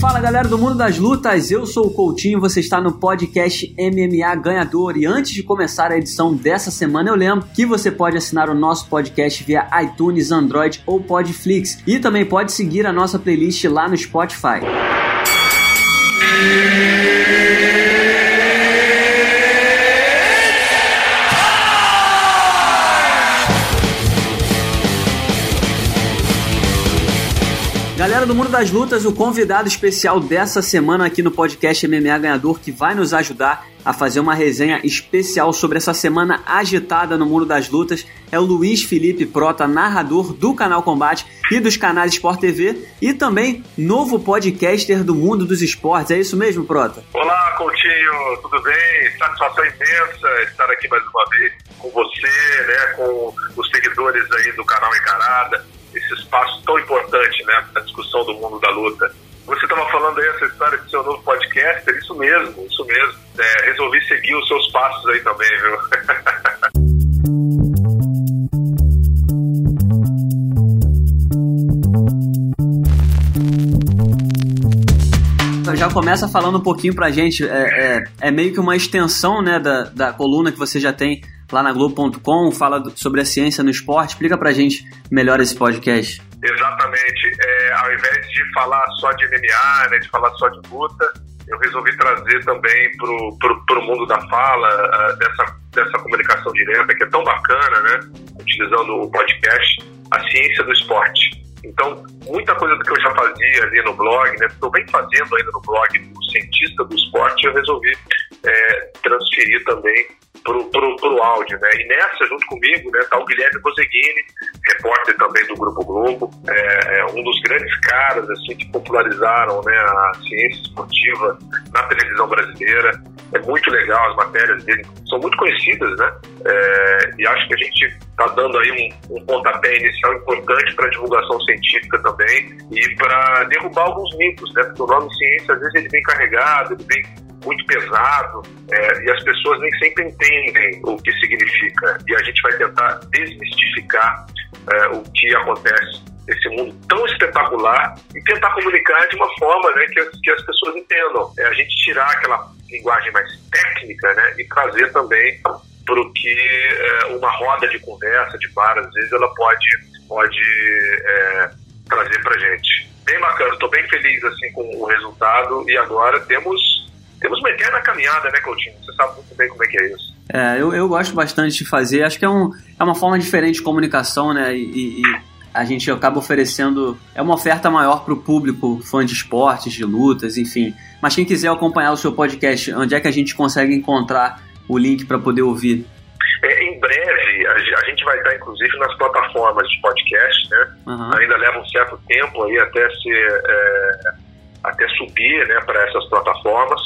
Fala galera do mundo das lutas, eu sou o Coutinho, você está no podcast MMA Ganhador e antes de começar a edição dessa semana eu lembro que você pode assinar o nosso podcast via iTunes, Android ou Podflix e também pode seguir a nossa playlist lá no Spotify. Do Mundo das Lutas, o convidado especial dessa semana aqui no podcast MMA Ganhador que vai nos ajudar a fazer uma resenha especial sobre essa semana agitada no mundo das lutas é o Luiz Felipe Prota, narrador do canal Combate e dos canais Sport TV e também novo podcaster do mundo dos esportes. É isso mesmo, Prota? Olá, Coutinho, tudo bem? Satisfação imensa estar aqui mais uma vez com você, né, com os seguidores aí do canal Encarada esse espaço tão importante né, na discussão do mundo da luta. Você estava falando aí essa história de seu novo podcast, isso mesmo, isso mesmo. É, resolvi seguir os seus passos aí também, viu? já começa falando um pouquinho pra gente, é, é, é, meio que uma extensão né, da, da coluna que você já tem lá na Globo.com, fala sobre a ciência no esporte. Explica pra gente melhor esse podcast. Exatamente. É, ao invés de falar só de MMA, né, de falar só de luta, eu resolvi trazer também pro, pro, pro mundo da fala, uh, dessa, dessa comunicação direta, que é tão bacana, né? Utilizando o podcast, a ciência do esporte. Então, muita coisa do que eu já fazia ali no blog, né? Estou bem fazendo ainda no blog do cientista do esporte, eu resolvi é, transferir também pro, pro, pro áudio, né? E nessa, junto comigo, né, tá o Guilherme Boseguini, repórter também do Grupo Globo, é, é, um dos grandes caras, assim, que popularizaram, né, a ciência esportiva na televisão brasileira. É muito legal, as matérias dele são muito conhecidas, né? É, e acho que a gente está dando aí um, um pontapé inicial importante para divulgação científica também e para derrubar alguns mitos, né? Porque o nome ciência, às vezes, ele vem carregado, ele vem muito pesado é, e as pessoas nem sempre entendem o que significa. E a gente vai tentar desmistificar é, o que acontece nesse mundo tão espetacular e tentar comunicar de uma forma né, que, as, que as pessoas entendam. É a gente tirar aquela linguagem mais técnica né, e trazer também para o que é, uma roda de conversa, de bar, às vezes ela pode, pode é, trazer para gente. Bem bacana, estou bem feliz assim com o resultado e agora temos temos uma eterna caminhada, né, Coutinho? Você sabe muito bem como é que é isso. É, eu, eu gosto bastante de fazer. Acho que é, um, é uma forma diferente de comunicação, né? E, e a gente acaba oferecendo. É uma oferta maior para o público, fã de esportes, de lutas, enfim. Mas quem quiser acompanhar o seu podcast, onde é que a gente consegue encontrar o link para poder ouvir? É, em breve, a, gente vai estar, inclusive, nas plataformas de podcast, né? Uhum. Ainda leva um certo tempo aí até ser. É, até subir né, para essas plataformas.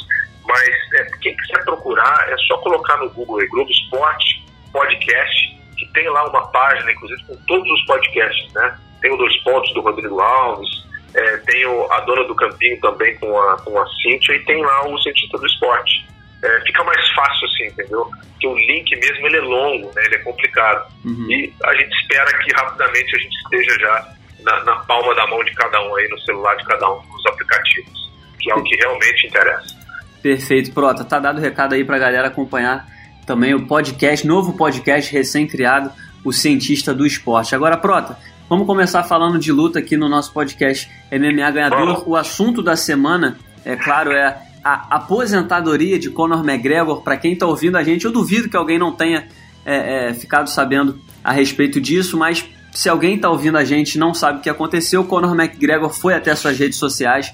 Mas é, quem quiser procurar, é só colocar no Google aí, Globo Esporte Podcast, que tem lá uma página, inclusive, com todos os podcasts, né? Tem o Dois Pontos do Rodrigo Alves, é, tem o, a Dona do Campinho também com a, com a Cíntia e tem lá o Cientista do Esporte. É, fica mais fácil assim, entendeu? Porque o link mesmo ele é longo, né? ele é complicado. Uhum. E a gente espera que rapidamente a gente esteja já na, na, palma da mão de cada um aí, no celular de cada um dos aplicativos, que é o que realmente interessa. Perfeito, Prota. Tá dado o recado aí pra galera acompanhar também o podcast, novo podcast recém-criado, o Cientista do Esporte. Agora, Prota, vamos começar falando de luta aqui no nosso podcast MMA Ganhador. O assunto da semana, é claro, é a aposentadoria de Conor McGregor. Para quem está ouvindo a gente, eu duvido que alguém não tenha é, é, ficado sabendo a respeito disso, mas se alguém está ouvindo a gente não sabe o que aconteceu, Conor McGregor foi até suas redes sociais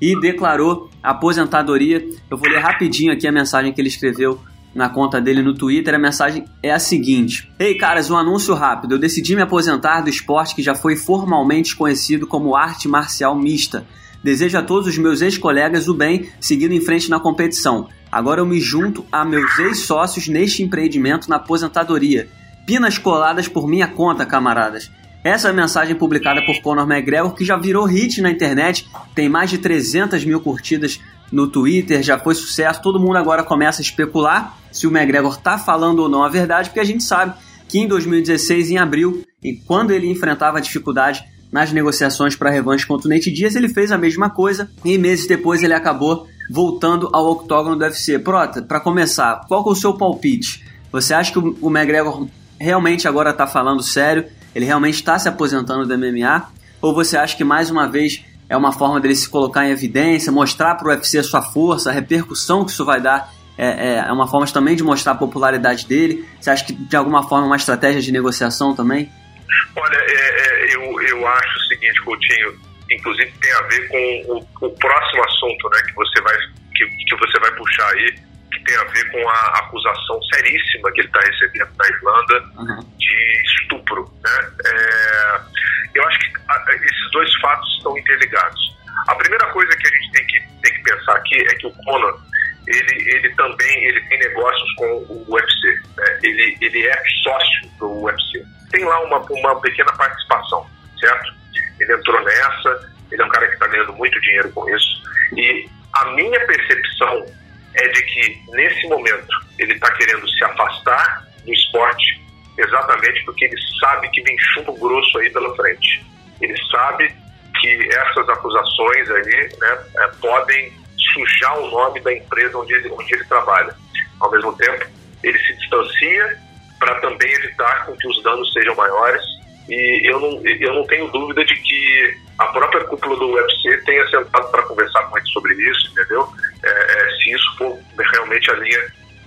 e declarou aposentadoria. Eu vou ler rapidinho aqui a mensagem que ele escreveu na conta dele no Twitter. A mensagem é a seguinte: Ei, caras, um anúncio rápido. Eu decidi me aposentar do esporte que já foi formalmente conhecido como arte marcial mista. Desejo a todos os meus ex-colegas o bem, seguindo em frente na competição. Agora eu me junto a meus ex-sócios neste empreendimento na aposentadoria. Pinas coladas por minha conta, camaradas. Essa é a mensagem publicada por Conor McGregor, que já virou hit na internet, tem mais de 300 mil curtidas no Twitter, já foi sucesso. Todo mundo agora começa a especular se o McGregor está falando ou não a verdade, porque a gente sabe que em 2016, em abril, e quando ele enfrentava dificuldade nas negociações para revanche contra o Nate Diaz, ele fez a mesma coisa e meses depois ele acabou voltando ao octógono do UFC. Prota, para começar, qual é o seu palpite? Você acha que o McGregor realmente agora está falando sério? Ele realmente está se aposentando do MMA? Ou você acha que mais uma vez é uma forma dele se colocar em evidência, mostrar para o UFC a sua força, a repercussão que isso vai dar é, é, é, uma forma também de mostrar a popularidade dele? Você acha que de alguma forma é uma estratégia de negociação também? Olha, é, é, eu, eu acho o seguinte, Coutinho, inclusive tem a ver com o, o próximo assunto né, que, você vai, que, que você vai puxar aí, que tem a ver com a acusação seríssima que ele está recebendo na Irlanda uhum. de estupro. Né? É, eu acho que esses dois fatos estão interligados. A primeira coisa que a gente tem que, tem que pensar aqui é que o Conor ele, ele também ele tem negócios com o UFC. Né? Ele, ele é sócio do UFC. Tem lá uma, uma pequena participação, certo? Ele entrou nessa, ele é um cara que está ganhando muito dinheiro com isso. E a minha percepção é de que, nesse momento, ele está querendo se afastar do esporte exatamente porque ele sabe que vem chumbo grosso aí pela frente. Ele sabe que essas acusações aí né, é, podem sujar o nome da empresa onde ele, onde ele trabalha. Ao mesmo tempo, ele se distancia para também evitar com que os danos sejam maiores. E eu não, eu não tenho dúvida de que a própria cúpula do UFC tenha sentado para conversar com ele sobre isso, entendeu? É, isso for realmente a linha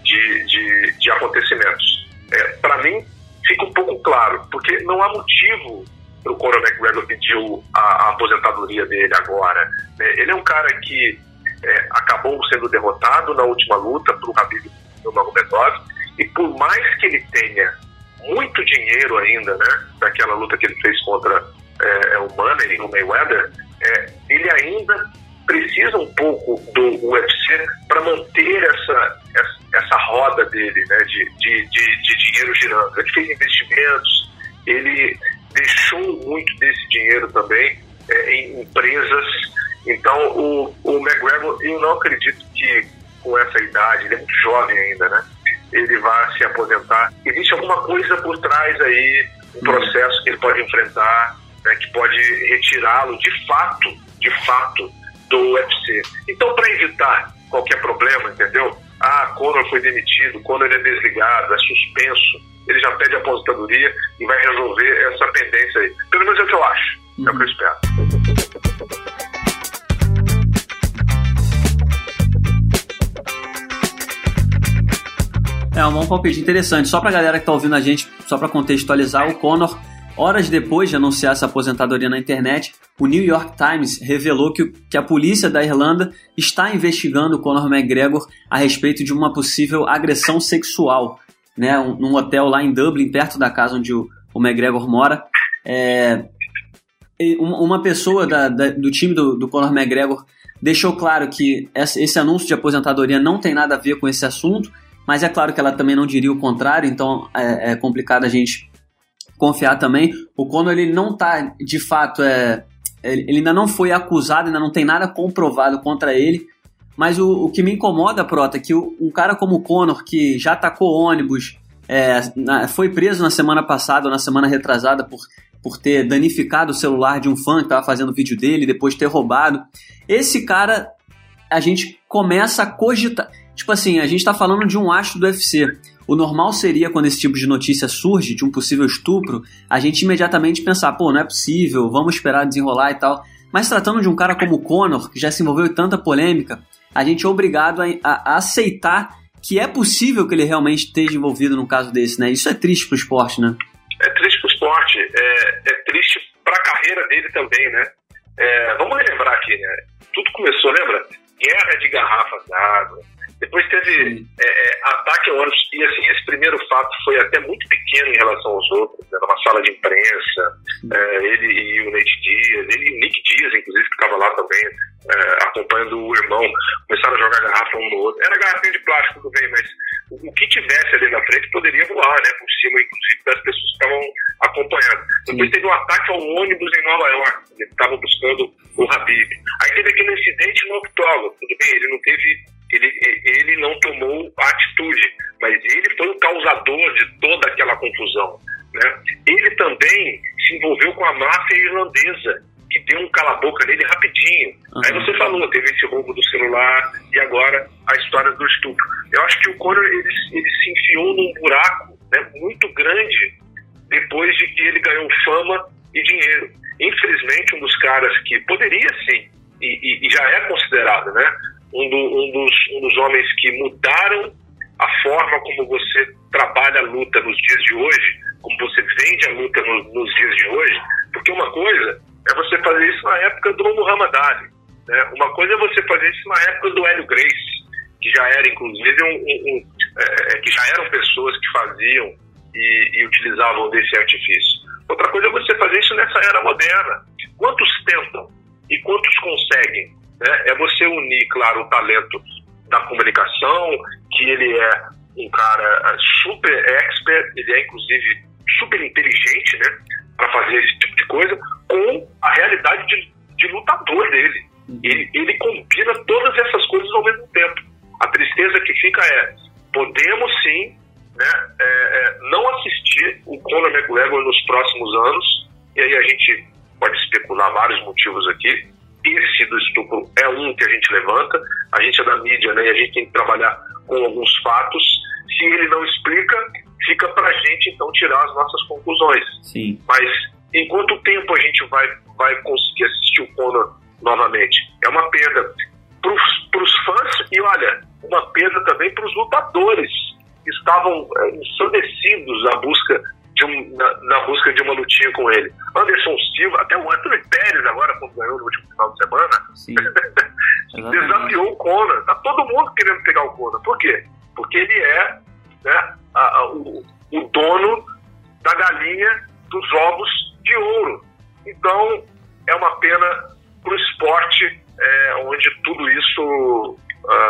de, de, de acontecimentos. É, para mim, fica um pouco claro, porque não há motivo para o Conor McGregor pedir a, a aposentadoria dele agora. Né? Ele é um cara que é, acabou sendo derrotado na última luta para o Khabib Nurmagomedov e por mais que ele tenha muito dinheiro ainda, né, daquela luta que ele fez contra é, é o Money, o Mayweather, é, ele ainda precisa um pouco do UFC para manter essa, essa, essa, roda dele, né, de, de, de, de dinheiro girando. Ele fez investimentos, ele deixou muito desse dinheiro também é, em empresas então, o, o McGregor, eu não acredito que com essa idade, ele é muito jovem ainda, né? Ele vai se aposentar. Existe alguma coisa por trás aí, um uhum. processo que ele pode enfrentar, né, que pode retirá-lo de fato, de fato, do UFC. Então, para evitar qualquer problema, entendeu? Ah, Conor foi demitido, Conor é desligado, é suspenso, ele já pede aposentadoria e vai resolver essa pendência aí. Pelo menos é o que eu acho, é o que eu espero. É um bom palpite interessante. Só pra galera que tá ouvindo a gente, só para contextualizar, o Conor, horas depois de anunciar essa aposentadoria na internet, o New York Times revelou que, que a polícia da Irlanda está investigando o Conor McGregor a respeito de uma possível agressão sexual, né, um, num hotel lá em Dublin, perto da casa onde o, o McGregor mora. É, uma pessoa da, da, do time do, do Conor McGregor deixou claro que esse anúncio de aposentadoria não tem nada a ver com esse assunto mas é claro que ela também não diria o contrário, então é, é complicado a gente confiar também. O Conor ele não está de fato é ele ainda não foi acusado, ainda não tem nada comprovado contra ele. Mas o, o que me incomoda, Prota, é que um cara como o Conor, que já atacou ônibus, é, na, foi preso na semana passada ou na semana retrasada por, por ter danificado o celular de um fã que estava fazendo vídeo dele, depois de ter roubado. Esse cara, a gente começa a cogitar. Tipo assim, a gente tá falando de um astro do UFC. O normal seria, quando esse tipo de notícia surge, de um possível estupro, a gente imediatamente pensar, pô, não é possível, vamos esperar desenrolar e tal. Mas tratando de um cara como o Conor, que já se envolveu em tanta polêmica, a gente é obrigado a, a, a aceitar que é possível que ele realmente esteja envolvido num caso desse, né? Isso é triste pro esporte, né? É triste pro esporte, é, é triste pra carreira dele também, né? É, vamos relembrar aqui, né? Tudo começou, lembra? Guerra de garrafas d'água, depois teve é, é, ataque ao ônibus, e assim, esse primeiro fato foi até muito pequeno em relação aos outros, né, numa sala de imprensa, é, ele e o Nate Dias, ele e o Nick Dias, inclusive, que estava lá também, é, acompanhando o irmão, começaram a jogar garrafa um no outro. Era garrafinha de plástico, tudo bem, mas o, o, que tivesse ali na frente poderia voar, né, por cima, inclusive, das pessoas que estavam acompanhando. Depois teve um ataque ao ônibus em Nova York, eles estavam buscando o Habib. Aí teve aquele incidente no octógono, tudo bem, ele não teve ele, ele não tomou atitude, mas ele foi o causador de toda aquela confusão. né? Ele também se envolveu com a máfia irlandesa, que deu um cala-boca nele rapidinho. Uhum. Aí você falou, teve esse roubo do celular e agora a história do estupro. Eu acho que o Conor ele, ele se enfiou num buraco né, muito grande depois de que ele ganhou fama e dinheiro. Infelizmente, um dos caras que poderia sim, e, e, e já é considerado, né, um, do, um, dos, um dos homens que mudaram a forma como você trabalha a luta nos dias de hoje, como você vende a luta no, nos dias de hoje, porque uma coisa é você fazer isso na época do Muhammad Ali, né? uma coisa é você fazer isso na época do Hélio Grace, que já era inclusive um, um, um é, que já eram pessoas que faziam e, e utilizavam desse artifício. Outra coisa é você fazer isso nessa era moderna. Quantos tentam e quantos conseguem? Né? É você unir, claro, o talento da comunicação, que ele é um cara super expert, ele é inclusive super inteligente, né, para fazer esse tipo de coisa, com a realidade de, de lutador dele. Uhum. Ele, ele combina todas essas coisas ao mesmo tempo. A tristeza que fica é, podemos sim né, é, é, não assistir o Conor McGregor nos próximos anos, e aí a gente pode especular vários motivos aqui. Esse do estupro é um que a gente levanta, a gente é da mídia, né, e a gente tem que trabalhar com alguns fatos. Se ele não explica, fica para a gente então tirar as nossas conclusões. Sim. Mas em quanto tempo a gente vai, vai conseguir assistir o Conor novamente? É uma perda para os fãs e olha, uma perda também para os lutadores que estavam é, ensandecidos na busca um, na, na, busca de uma lutinha com ele. Anderson Silva, até o Anthony Pérez agora, quando ganhou no último final de semana, desafiou o Conor. Tá todo mundo querendo pegar o Conor. Por quê? Porque ele é né, a, a, o, o dono da galinha dos ovos de ouro. Então, é uma pena para o esporte é, onde tudo isso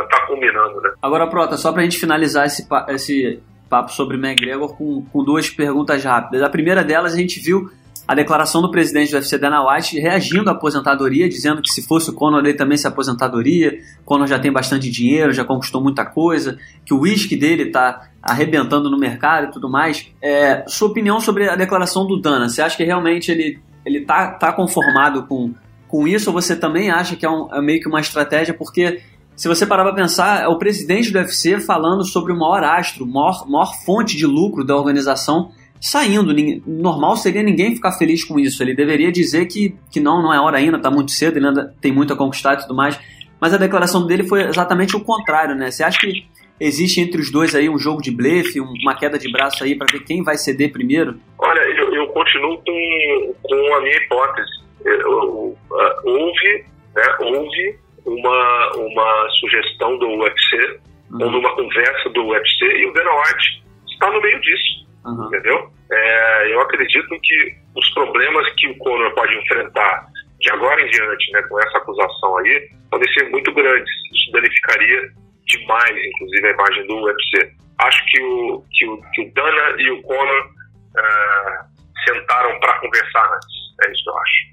está uh, culminando. Né? Agora, Prota, só para a gente finalizar esse, esse papo sobre McGregor com, com duas perguntas rápidas. A primeira delas, a gente viu a declaração do presidente do UFC, Dana White, reagindo à aposentadoria, dizendo que se fosse o Conor, ele também se aposentadoria. Conor já tem bastante dinheiro, já conquistou muita coisa, que o uísque dele está arrebentando no mercado e tudo mais. É, sua opinião sobre a declaração do Dana? Você acha que realmente ele ele tá, tá conformado com, com isso ou você também acha que é, um, é meio que uma estratégia? Porque se você parar para pensar, é o presidente do UFC falando sobre o maior astro, maior, maior fonte de lucro da organização saindo. Normal seria ninguém ficar feliz com isso. Ele deveria dizer que, que não, não é hora ainda, está muito cedo, ele ainda tem muito a conquistar e tudo mais. Mas a declaração dele foi exatamente o contrário, né? Você acha que existe entre os dois aí um jogo de blefe, uma queda de braço aí para ver quem vai ceder primeiro? Olha, eu, eu continuo com, com a minha hipótese. Eu, uh, houve, né, houve uma, uma sugestão do UFC, uhum. ou numa conversa do UFC, e o Dana White está no meio disso. Uhum. Entendeu? É, eu acredito que os problemas que o Conor pode enfrentar de agora em diante, né, com essa acusação aí, podem ser muito grandes. Isso danificaria demais, inclusive, a imagem do UFC. Acho que o, que o, que o Dana e o Conor uh, sentaram para conversar antes. É isso que eu acho.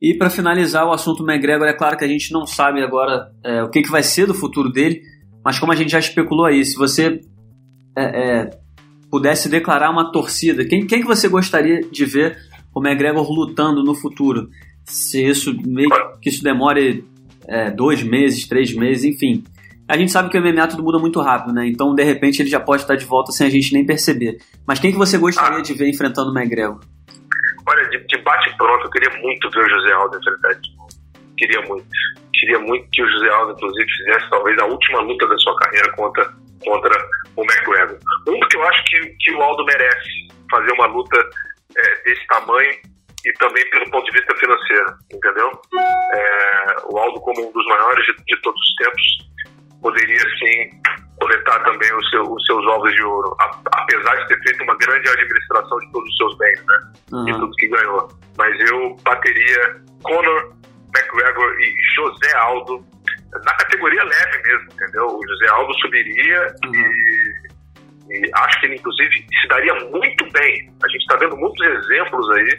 E para finalizar o assunto McGregor, é claro que a gente não sabe agora é, o que, que vai ser do futuro dele, mas como a gente já especulou aí, se você é, é, pudesse declarar uma torcida, quem, quem que você gostaria de ver o McGregor lutando no futuro? Se isso meio que isso demore é, dois meses, três meses, enfim. A gente sabe que o MMA tudo muda muito rápido, né? Então, de repente, ele já pode estar de volta sem a gente nem perceber. Mas quem que você gostaria ah. de ver enfrentando o McGregor? Olha, de, de bate-pronto, eu queria muito ver o José Aldo enfrentar de novo. Queria muito. Queria muito que o José Aldo, inclusive, fizesse talvez a última luta da sua carreira contra, contra o McGregor. Um, porque eu acho que, que o Aldo merece fazer uma luta é, desse tamanho e também pelo ponto de vista financeiro, entendeu? É, o Aldo, como um dos maiores de, de todos os tempos, poderia sim coletar também os, seu, os seus ovos de ouro, apesar de ter feito uma grande administração de todos os seus bens, né? Uhum. E tudo que ganhou. Mas eu bateria Conor McGregor e José Aldo na categoria leve mesmo, entendeu? O José Aldo subiria uhum. e, e, acho que ele, inclusive, se daria muito bem. A gente está vendo muitos exemplos aí,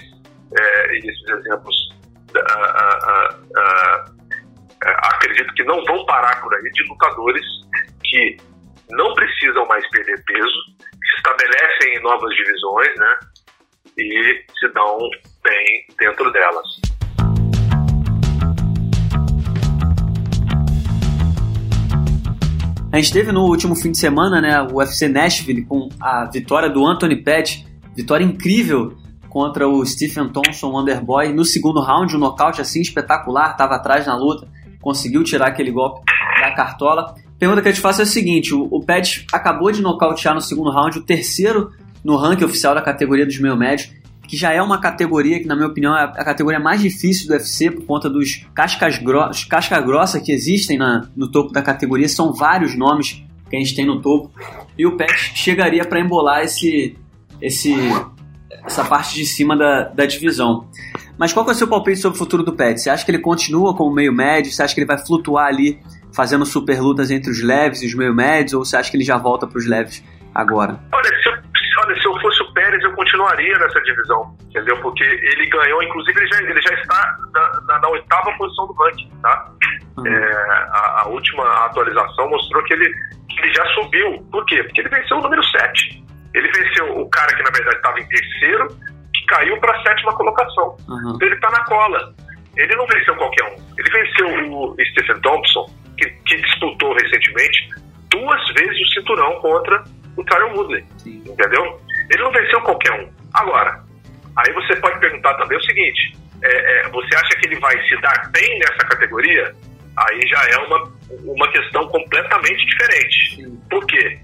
é, e esses exemplos. Uh, uh, uh, é, acredito que não vão parar por aí de lutadores que não precisam mais perder peso, se estabelecem em novas divisões, né? e se dão bem dentro delas. A gente teve no último fim de semana, né, o UFC Nashville com a vitória do Anthony Pettis, vitória incrível contra o Stephen Thompson, o Underboy, no segundo round, um nocaute assim espetacular, estava atrás na luta, conseguiu tirar aquele golpe da cartola. Pergunta que eu te faço é a seguinte: o, o Pettis acabou de nocautear no segundo round, o terceiro no ranking oficial da categoria dos meio médios, que já é uma categoria que, na minha opinião, é a categoria mais difícil do UFC por conta dos cascas gros casca que existem na, no topo da categoria. São vários nomes que a gente tem no topo. E o Pet chegaria para embolar esse, esse, essa parte de cima da, da divisão. Mas qual é o seu palpite sobre o futuro do Pet? Você acha que ele continua como meio médio? Você acha que ele vai flutuar ali fazendo super lutas entre os leves e os meio médios? Ou você acha que ele já volta para os leves agora? Olha, se eu olha, se eu fosse o Pérez, eu continuaria nessa divisão, entendeu? Porque ele ganhou, inclusive ele já, ele já está na, na, na oitava posição do ranking, tá? Uhum. É, a, a, última atualização mostrou que ele, que ele já subiu. Por quê? Porque ele venceu o número 7. Ele venceu o cara que na verdade estava em terceiro, que caiu para a sétima colocação. Uhum. Então ele está na cola. Ele não venceu qualquer um. Ele venceu o Stephen Thompson, que, que disputou recentemente duas vezes o cinturão contra o Tyron Woodley. Sim. Entendeu? Ele não venceu qualquer um. Agora, aí você pode perguntar também o seguinte: é, é, você acha que ele vai se dar bem nessa categoria? Aí já é uma, uma questão completamente diferente. Sim. Por quê?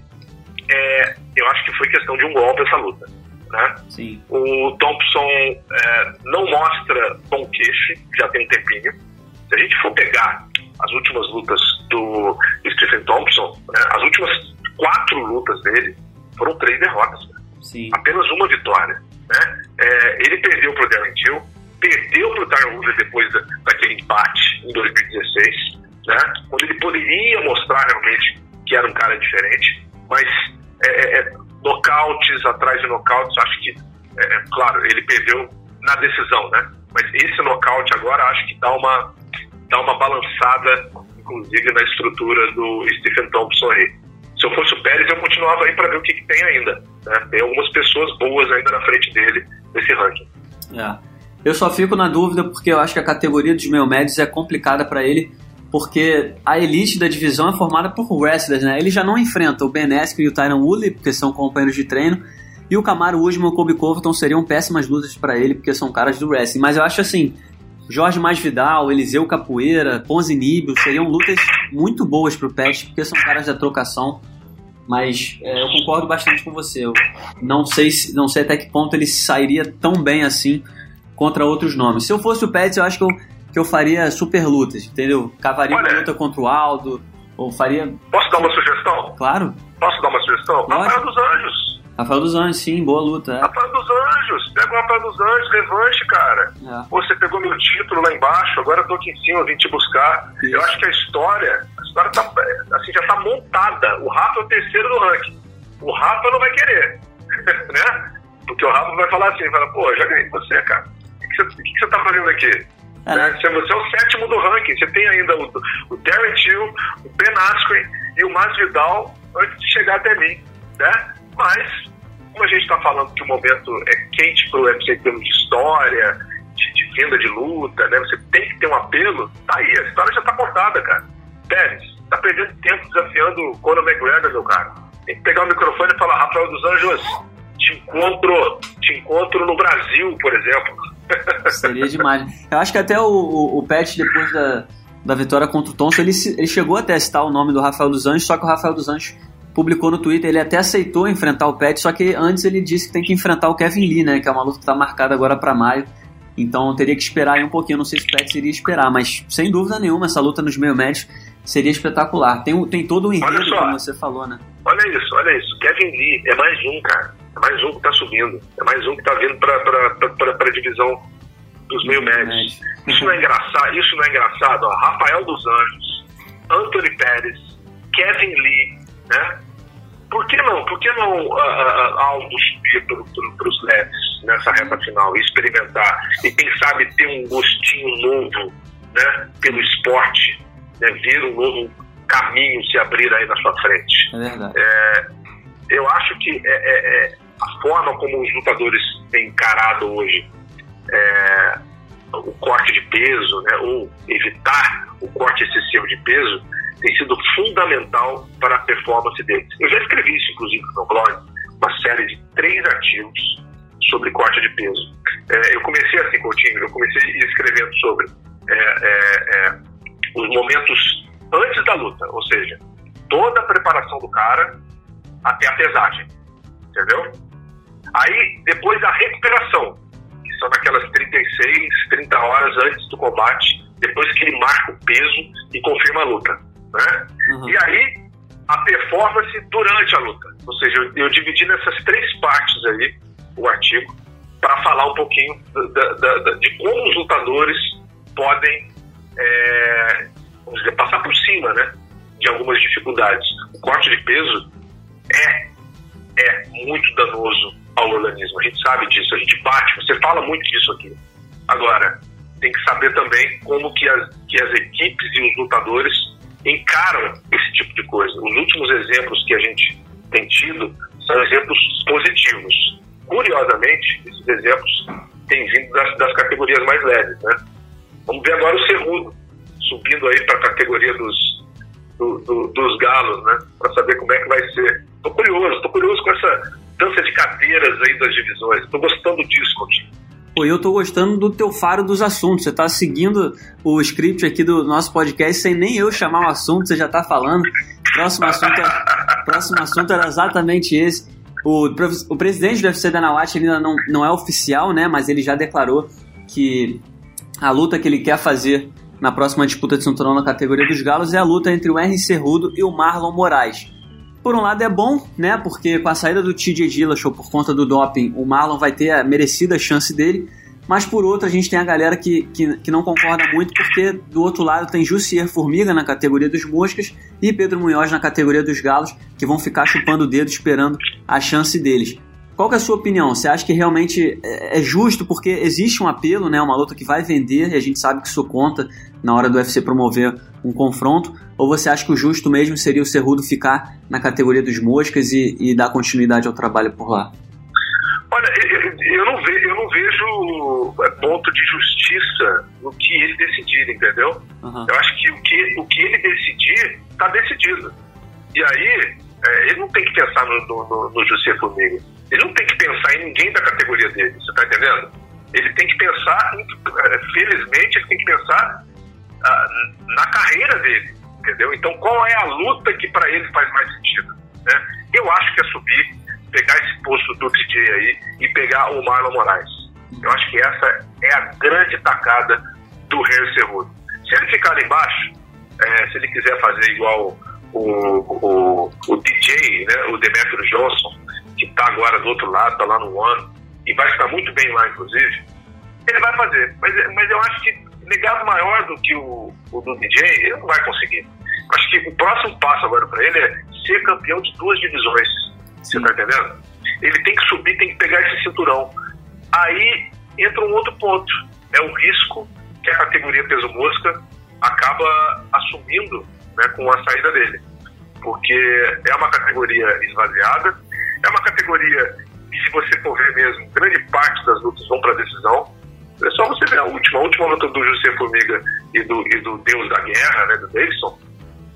É, eu acho que foi questão de um golpe essa luta. Né? Sim. O Thompson é, não mostra bom queixo, já tem um tempinho. Se a gente for pegar as últimas lutas do Stephen Thompson, né, as últimas quatro lutas dele foram três derrotas. Sim. Apenas uma vitória. Né? É, ele perdeu para o Darren Till, perdeu para o Tyron Woodley depois da, daquele empate em 2016, né? quando ele poderia mostrar realmente que era um cara diferente, mas é, é, é nocautes atrás de nocautes, acho que, é, é, claro, ele perdeu na decisão, né? Mas esse nocaute agora acho que dá uma, dá uma balançada, inclusive, na estrutura do Stephen Thompson aí se eu fosse o Pérez, eu continuava aí para ver o que, que tem ainda. Né? Tem algumas pessoas boas ainda na frente dele nesse ranking. É. Eu só fico na dúvida porque eu acho que a categoria dos meio médios é complicada para ele, porque a elite da divisão é formada por wrestlers, né? Ele já não enfrenta o Ben Askren e o Tyron Woodley, porque são companheiros de treino, e o Camaro Usman e o Kobe Covington seriam péssimas lutas para ele, porque são caras do wrestling. Mas eu acho assim, Jorge Masvidal, Eliseu Capoeira, Ponzi Nibio, seriam lutas muito boas pro Pet, porque são caras da trocação mas é, eu concordo bastante com você. Eu não sei, se, não sei até que ponto ele sairia tão bem assim contra outros nomes. Se eu fosse o Pets, eu acho que eu, que eu faria super lutas, entendeu? Cavaria Olha, uma luta contra o Aldo, ou faria. Posso dar uma sugestão? Claro. Posso dar uma sugestão? Rafael dos Anjos. Rafael dos Anjos, sim, boa luta. É. Rafael dos Anjos, pega o Rafael dos Anjos, revanche, cara. É. Você pegou meu título lá embaixo, agora eu tô aqui em cima, vim te buscar. Isso. Eu acho que a história, a história tá, assim, já tá montada. O Rafa é o terceiro do ranking. O Rafa não vai querer, né? Porque o Rafa vai falar assim, vai pô, já ganhei você, cara. O que, você, o que você tá fazendo aqui? É. Né? Você é o sétimo do ranking. Você tem ainda o, o Darren Till, o Ben Askren e o Masvidal antes de chegar até mim, né? Mas, como a gente está falando que o momento é quente para o UFC em termos de história, de, de, venda de luta, né? Você tem que ter um apelo, tá aí, a história já está contada, cara. Pérez, tá perdendo tempo desafiando o Conor McGregor, meu cara. Tem que pegar o microfone e falar, Rafael dos Anjos, te encontro, te encontro no Brasil, por exemplo. Seria demais. Eu acho que até o, o, o Pet, depois da, da vitória contra o Thompson, ele, ele chegou a testar o nome do Rafael dos Anjos, só que o Rafael dos Anjos publicou no Twitter, ele até aceitou enfrentar o Pet, só que antes ele disse que tem que enfrentar o Kevin Lee, né? Que é uma luta que está marcada agora para maio. Então teria que esperar aí um pouquinho. Não sei se o Pet iria esperar, mas sem dúvida nenhuma, essa luta nos meio médios seria espetacular. Tem, tem todo o enredo, como você falou, né? Olha isso, olha isso. Kevin Lee é mais um, cara. É mais um que tá subindo. É mais um que tá vindo pra, pra, pra, pra, divisão dos meio médios. Isso não é engraçado, isso não é engraçado. Ó. Rafael dos Anjos, Anthony Pérez, Kevin Lee, né? Por que não? Por que não uh, uh, algo subir para os leves nessa reta final e experimentar e quem sabe ter um gostinho novo, né? Pelo esporte, né? Ver um novo caminho se abrir aí na sua frente. É verdade. É, eu acho que é, é, é a forma como os lutadores têm encarado hoje é, o corte de peso, né, ou evitar o corte excessivo de peso, tem sido fundamental para a performance deles. Eu já escrevi isso, inclusive, no blog, uma série de três artigos sobre corte de peso. É, eu comecei assim, Coutinho, eu comecei escrevendo sobre é, é, é, os momentos antes da luta, ou seja, toda a preparação do cara até a pesagem, entendeu? Aí, depois a recuperação, que são naquelas 36, 30 horas antes do combate, depois que ele marca o peso e confirma a luta, né? Uhum. E aí, a performance durante a luta. Ou seja, eu, eu dividi nessas três partes aí o artigo para falar um pouquinho da, da, da, de como os lutadores podem é, dizer, passar por cima né, de algumas dificuldades. O corte de peso é, é muito danoso ao organismo. A gente sabe disso, a gente bate, você fala muito disso aqui. Agora, tem que saber também como que as, que as equipes e os lutadores encaram esse tipo de coisa. Os últimos exemplos que a gente tem tido são exemplos positivos. Curiosamente, esses exemplos têm vindo das, das categorias mais leves, né? Vamos ver agora o segundo, subindo aí para a categoria dos, do, do, dos galos, né? Para saber como é que vai ser. Tô curioso, tô curioso com essa dança de cadeiras aí das divisões. Tô gostando disso, Coutinho. Pô, eu tô gostando do teu faro dos assuntos. Você tá seguindo o script aqui do nosso podcast sem nem eu chamar o assunto, você já tá falando. Próximo assunto, é, próximo assunto era exatamente esse. O, o presidente do UFC da Nawat ainda não, não é oficial, né? Mas ele já declarou que a luta que ele quer fazer na próxima disputa de cinturão na categoria dos galos é a luta entre o R. Cerrudo e o Marlon Moraes. Por um lado é bom, né? Porque com a saída do TJ Dillashaw por conta do doping, o Marlon vai ter a merecida chance dele. Mas por outro, a gente tem a galera que, que, que não concorda muito, porque do outro lado tem Jussier Formiga na categoria dos moscas e Pedro Munhoz na categoria dos galos, que vão ficar chupando o dedo esperando a chance deles. Qual é a sua opinião? Você acha que realmente é, é justo porque existe um apelo, né, uma luta que vai vender e a gente sabe que isso conta na hora do UFC promover um confronto? Ou você acha que o justo mesmo seria o Cerrudo ficar na categoria dos moscas e, e dar continuidade ao trabalho por lá? Olha, eu não, vejo, eu não vejo ponto de justiça no que ele decidir, entendeu? Uhum. Eu acho que o que, o que ele decidir está decidido. E aí, é, ele não tem que pensar no, no, no José Formiga. Ele não tem que pensar em ninguém da categoria dele, você está entendendo? Ele tem que pensar, é, felizmente, ele tem que pensar ah, na carreira dele, entendeu? Então, qual é a luta que para ele faz mais sentido? Né? Eu acho que é subir, pegar esse posto do DJ aí e pegar o Marlon Moraes. Eu acho que essa é a grande tacada do Harry Cerrudo. Se ele ficar ali embaixo, é, se ele quiser fazer igual o, o, o DJ, né, o Demetrio Johnson, que está agora do outro lado, está lá no One, e vai ficar muito bem lá, inclusive, ele vai fazer. Mas, mas eu acho que legado maior do que o, o do DJ, ele não vai conseguir. Acho que o próximo passo agora para ele é ser campeão de duas divisões. Você está entendendo? Ele tem que subir, tem que pegar esse cinturão. Aí entra um outro ponto. É o risco que a categoria peso mosca acaba assumindo né, com a saída dele. Porque é uma categoria esvaziada, é uma categoria que, se você for ver mesmo, grande parte das lutas vão para decisão. É só você ver a última, a última luta do José Formiga e do, e do Deus da Guerra, né, do Davidson.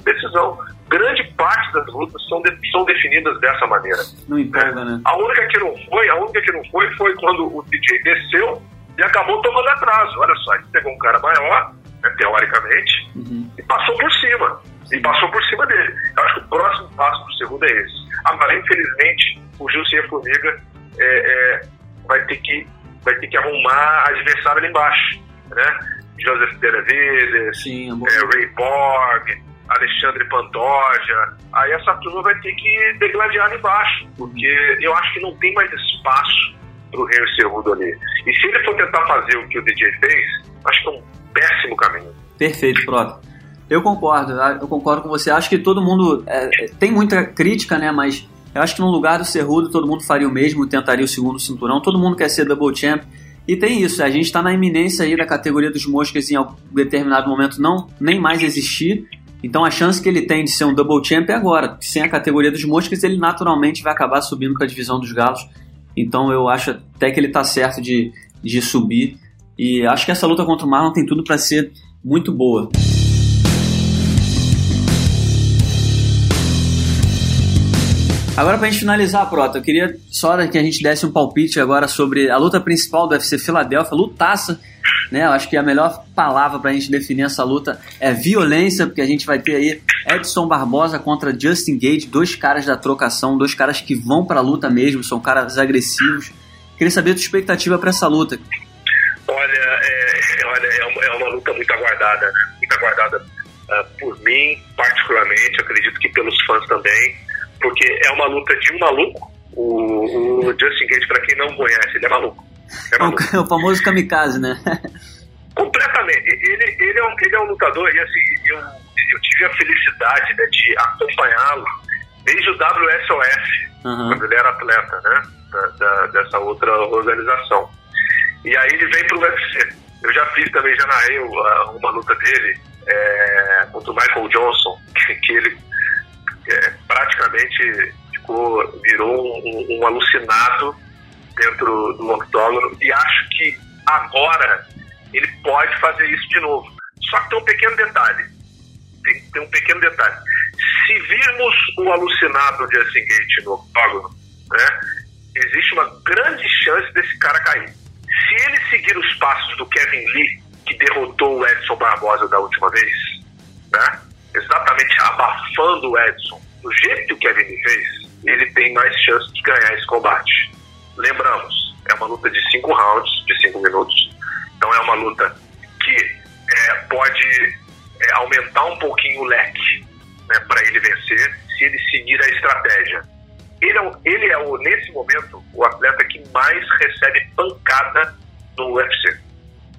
Decisão. Grande parte das lutas são, de, são definidas dessa maneira. Não importa, né? A única que não foi, a única que não foi foi quando o DJ desceu e acabou tomando atraso. Olha só, ele pegou um cara maior, né, teoricamente, uhum. e passou por cima. E passou por cima dele. Eu acho que o próximo passo do segundo é esse. Agora, infelizmente, o Gilson Formiga é, é, vai, ter que, vai ter que arrumar adversário ali embaixo. Né? Joseph Benavides, é, Ray Borg, Alexandre Pantoja. Aí essa turma vai ter que degladiar ali embaixo, porque eu acho que não tem mais espaço para o Henry Cerrudo ali. E se ele for tentar fazer o que o DJ fez, acho que é um péssimo caminho. Perfeito, Prota. Eu concordo, eu concordo com você. Acho que todo mundo é, é, tem muita crítica, né? Mas eu acho que no lugar do Cerrudo todo mundo faria o mesmo, tentaria o segundo cinturão. Todo mundo quer ser double champ. E tem isso, a gente está na iminência aí da categoria dos moscas em algum determinado momento não nem mais existir. Então a chance que ele tem de ser um double champ é agora. Sem a categoria dos moscas, ele naturalmente vai acabar subindo para a divisão dos galos Então eu acho até que ele tá certo de, de subir. E acho que essa luta contra o Marlon tem tudo para ser muito boa. Agora, pra gente finalizar, Prota, eu queria só que a gente desse um palpite agora sobre a luta principal do UFC Filadélfia, lutaça, né? Eu acho que a melhor palavra pra gente definir essa luta é violência, porque a gente vai ter aí Edson Barbosa contra Justin Gage, dois caras da trocação, dois caras que vão pra luta mesmo, são caras agressivos. Queria saber a tua expectativa para essa luta. Olha, é, olha é, uma, é uma luta muito aguardada, né? Muito aguardada uh, por mim, particularmente, acredito que pelos fãs também porque é uma luta de um maluco. O, o Justin Gage, para quem não conhece, ele é maluco. É, maluco. é o famoso kamikaze, né? Completamente. Ele, ele, é um, ele é um lutador e assim, eu, eu tive a felicidade né, de acompanhá-lo desde o WSOF, uhum. quando ele era atleta, né? Da, da, dessa outra organização. E aí ele vem pro UFC. Eu já fiz também, já narrei uma, uma luta dele é, contra o Michael Johnson, que, que ele é, praticamente ficou, virou um, um, alucinado dentro do octógono e acho que agora ele pode fazer isso de novo. Só que tem um pequeno detalhe. Tem, tem um pequeno detalhe. Se virmos o alucinado de Justin Gate no octógono, né, existe uma grande chance desse cara cair. Se ele seguir os passos do Kevin Lee, que derrotou o Edson Barbosa da última vez, né, exatamente abafando o Edson, do jeito que o Kevin fez, ele tem mais chance de ganhar esse combate. Lembramos, é uma luta de cinco rounds, de cinco minutos. Então é uma luta que é, pode é, aumentar um pouquinho o leque né, para ele vencer se ele seguir a estratégia. Ele é, ele é o, nesse momento o atleta que mais recebe pancada no UFC.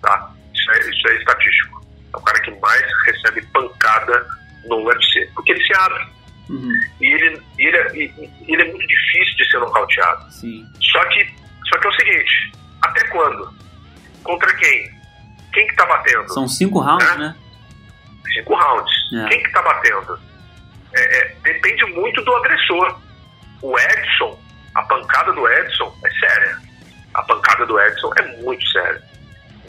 Tá? Isso, é, isso é estatístico. É o cara que mais recebe pancada no UFC. Porque ele se abre. Uhum. E, ele, ele, é, ele é muito difícil de ser nocauteado. Sim. Só que, só que é o seguinte: até quando? Contra quem? Quem que tá batendo? São cinco rounds, né? né? Cinco rounds. É. Quem que tá batendo? É, é, depende muito do agressor. O Edson, a pancada do Edson é séria. A pancada do Edson é muito séria.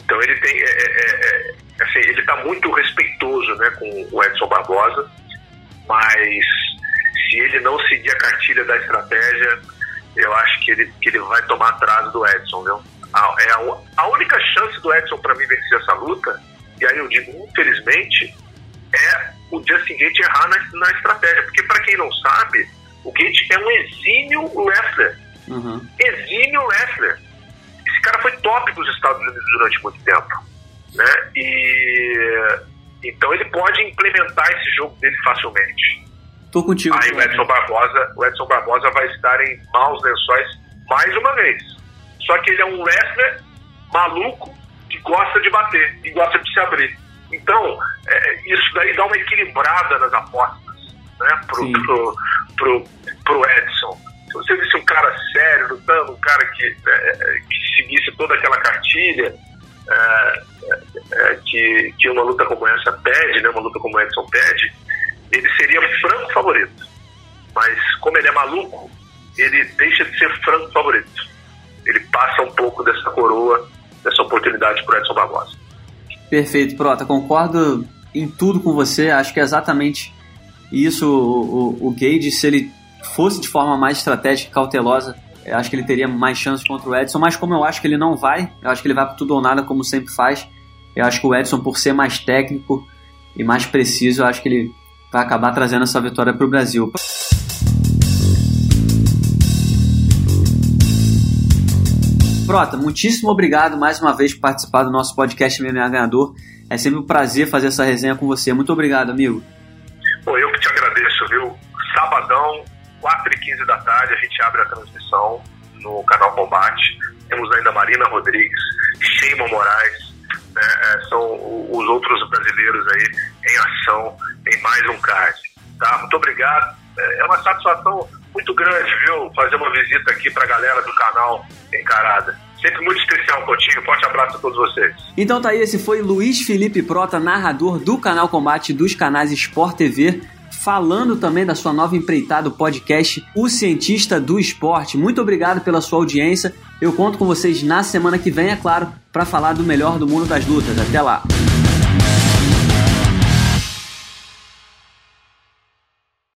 Então ele tem. É, é, é assim, ele está muito respeitoso né, com o Edson Barbosa, mas se ele não seguir a cartilha da estratégia, eu acho que ele, que ele vai tomar atraso do Edson, viu? A, é a, a única chance do Edson para mim vencer essa luta, e aí eu digo, infelizmente, é o Justin Gate errar na, na estratégia. Porque, para quem não sabe, o Gate é um exímio wrestler. Uhum. Exímio wrestler. Esse cara foi top dos Estados Unidos durante muito tempo. Né? E então ele pode implementar esse jogo dele facilmente. Tô contigo. Aí o Edson Barbosa, o Edson Barbosa vai estar em maus lençóis mais uma vez. Só que ele é um wrestler maluco que gosta de bater e gosta de se abrir. Então, é, isso daí dá uma equilibrada nas apostas, né? Pro, pro, pro, pro, Edson. Se você visse um cara sério lutando, um cara que, é, que seguisse toda aquela cartilha, é, é, que, que uma luta como essa pede, né, uma luta como Edson pede, ele seria franco favorito. Mas como ele é maluco, ele deixa de ser franco favorito. Ele passa um pouco dessa coroa, dessa oportunidade para Edson Barbosa. Perfeito, Prota. Concordo em tudo com você. Acho que é exatamente isso. O, o, o Gage, se ele fosse de forma mais estratégica e cautelosa, acho que ele teria mais chance contra o Edson. Mas como eu acho que ele não vai, eu acho que ele vai para tudo ou nada, como sempre faz. Eu acho que o Edson, por ser mais técnico e mais preciso, eu acho que ele vai acabar trazendo essa vitória para o Brasil. Prota, muitíssimo obrigado mais uma vez por participar do nosso podcast MMA Ganhador. É sempre um prazer fazer essa resenha com você. Muito obrigado, amigo. Viu? Sabadão, 4h15 da tarde, a gente abre a transmissão no canal Combate. Temos ainda Marina Rodrigues, Sheima Moraes, né, é, são os outros brasileiros aí em ação em mais um card. Tá? Muito obrigado. É, é uma satisfação muito grande, viu? Fazer uma visita aqui para a galera do canal Encarada. Sempre muito especial, Coutinho. Forte abraço a todos vocês. Então tá aí, esse foi Luiz Felipe Prota, narrador do canal Combate dos canais Sport TV falando também da sua nova empreitada, o podcast O Cientista do Esporte. Muito obrigado pela sua audiência. Eu conto com vocês na semana que vem, é claro, para falar do melhor do mundo das lutas. Até lá!